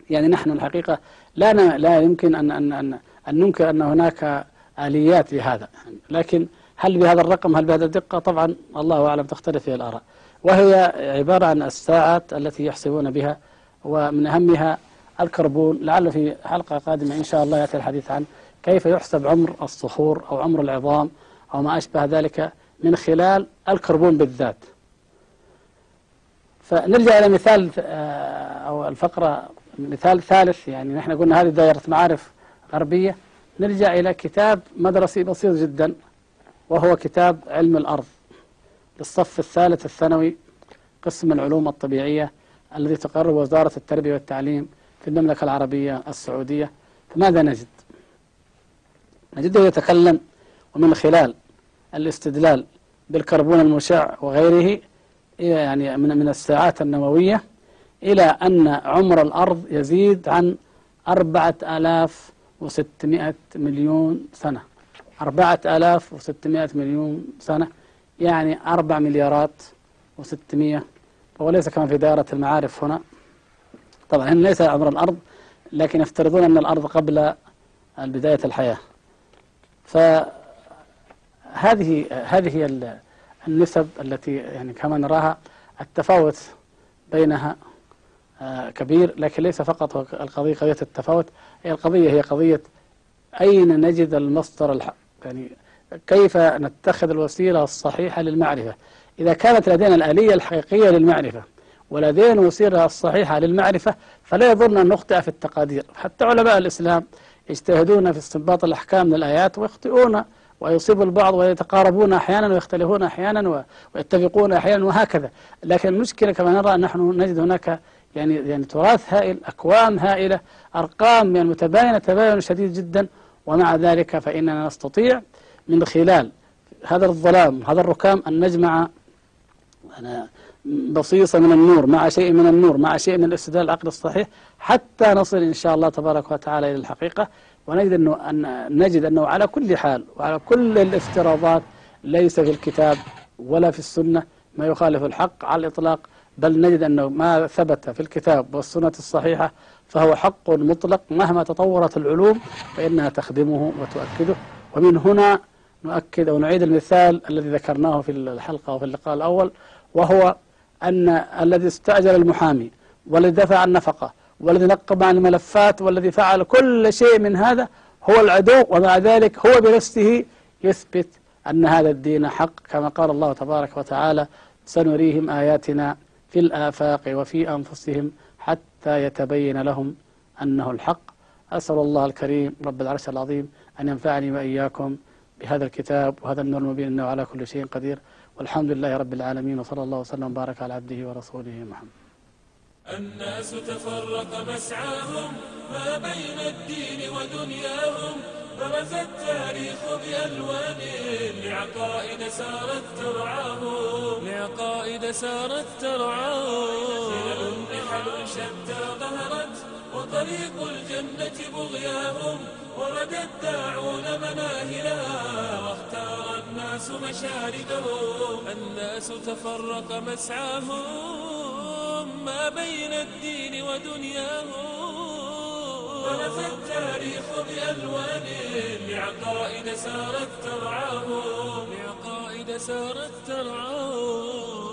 Speaker 4: يعني نحن الحقيقة لا لا يمكن أن أن أن, أن ننكر أن هناك آليات لهذا. لكن هل بهذا الرقم هل بهذا الدقة؟ طبعا الله أعلم تختلف فيها الآراء. وهي عبارة عن الساعات التي يحسبون بها ومن أهمها الكربون. لعل في حلقة قادمة إن شاء الله يأتي الحديث عن كيف يحسب عمر الصخور أو عمر العظام أو ما أشبه ذلك من خلال الكربون بالذات. فنرجع إلى مثال آه، أو الفقرة مثال ثالث. يعني نحن قلنا هذه دائرة معارف غربية. نرجع إلى كتاب مدرسي بسيط جدا وهو كتاب علم الأرض. للصف الثالث الثانوي قسم العلوم الطبيعية الذي تقرر وزارة التربية والتعليم في المملكة العربية السعودية. فماذا نجد؟ نجده يتكلم ومن خلال الاستدلال بالكربون المشع وغيره يعني من من الساعات النووية إلى أن عمر الأرض يزيد عن أربعة آلاف وستمائة مليون سنة. أربعة آلاف وستمائة مليون سنة. يعني أربع مليارات وستمائة وهو ليس كما في دائرة المعارف هنا. طبعا هنا ليس عمر الأرض لكن يفترضون أن الأرض قبل بداية الحياة. فهذه هذه النسب التي يعني كما نراها التفاوت بينها آه، كبير لكن ليس فقط هو القضية قضية التفاوت هي القضية هي قضية أين نجد المصدر الحق يعني كيف نتخذ الوسيلة الصحيحة للمعرفة؟ إذا كانت لدينا الآلية الحقيقية للمعرفة ولدينا الوسيلة الصحيحة للمعرفة فلا يضرنا أن نخطئ في التقادير. حتى علماء الإسلام يجتهدون في استنباط الأحكام من الآيات ويخطئون ويصيب البعض ويتقاربون أحيانا ويختلفون أحيانا ويتفقون أحيانا وهكذا. لكن المشكلة كما نرى نحن نجد هناك يعني يعني تراث هائل أكوام هائلة أرقام يعني متباينة تباين شديد جدا. ومع ذلك فإننا نستطيع من خلال هذا الظلام هذا الركام أن نجمع بصيصة من النور مع شيء من النور مع شيء من الاستدلال العقل الصحيح حتى نصل إن شاء الله تبارك وتعالى إلى الحقيقة. ونجد أنه أن نجد أنه على كل حال وعلى كل الافتراضات ليس في الكتاب ولا في السنة ما يخالف الحق على الإطلاق بل نجد أنه ما ثبت في الكتاب والسنة الصحيحة فهو حق مطلق مهما تطورت العلوم فإنها تخدمه وتؤكده. ومن هنا نؤكد أو نعيد المثال الذي ذكرناه في الحلقة وفي اللقاء الأول وهو أن الذي استأجر المحامي والذي دفع النفقة والذي نقب عن الملفات والذي فعل كل شيء من هذا هو العدو ومع ذلك هو بنفسه يثبت أن هذا الدين حق. كما قال الله تبارك وتعالى سنريهم آياتنا في الآفاق وفي أنفسهم حتى يتبين لهم أنه الحق. أسأل الله الكريم رب العرش العظيم أن ينفعني وإياكم بهذا الكتاب وهذا النور المبين أنه على كل شيء قدير. والحمد لله رب العالمين وصلى الله وسلم وبارك على عبده ورسوله محمد.
Speaker 3: الناس تفرق مسعاهم ما بين الدين ودنياهم برز التاريخ بألوان لعقائد سارت ترعاهم. لعقائد سارت ترعاهم. نحل شتى ظهرت وطريق الجنة بغياهم ورد الداعون مناهلها واختار الناس مشاردهم الناس تفرق مسعاهم ما بين الدين ودنياهم. برز التاريخ بألوان لعقائد سارت ترعاهم. لعقائد سارت ترعاهم.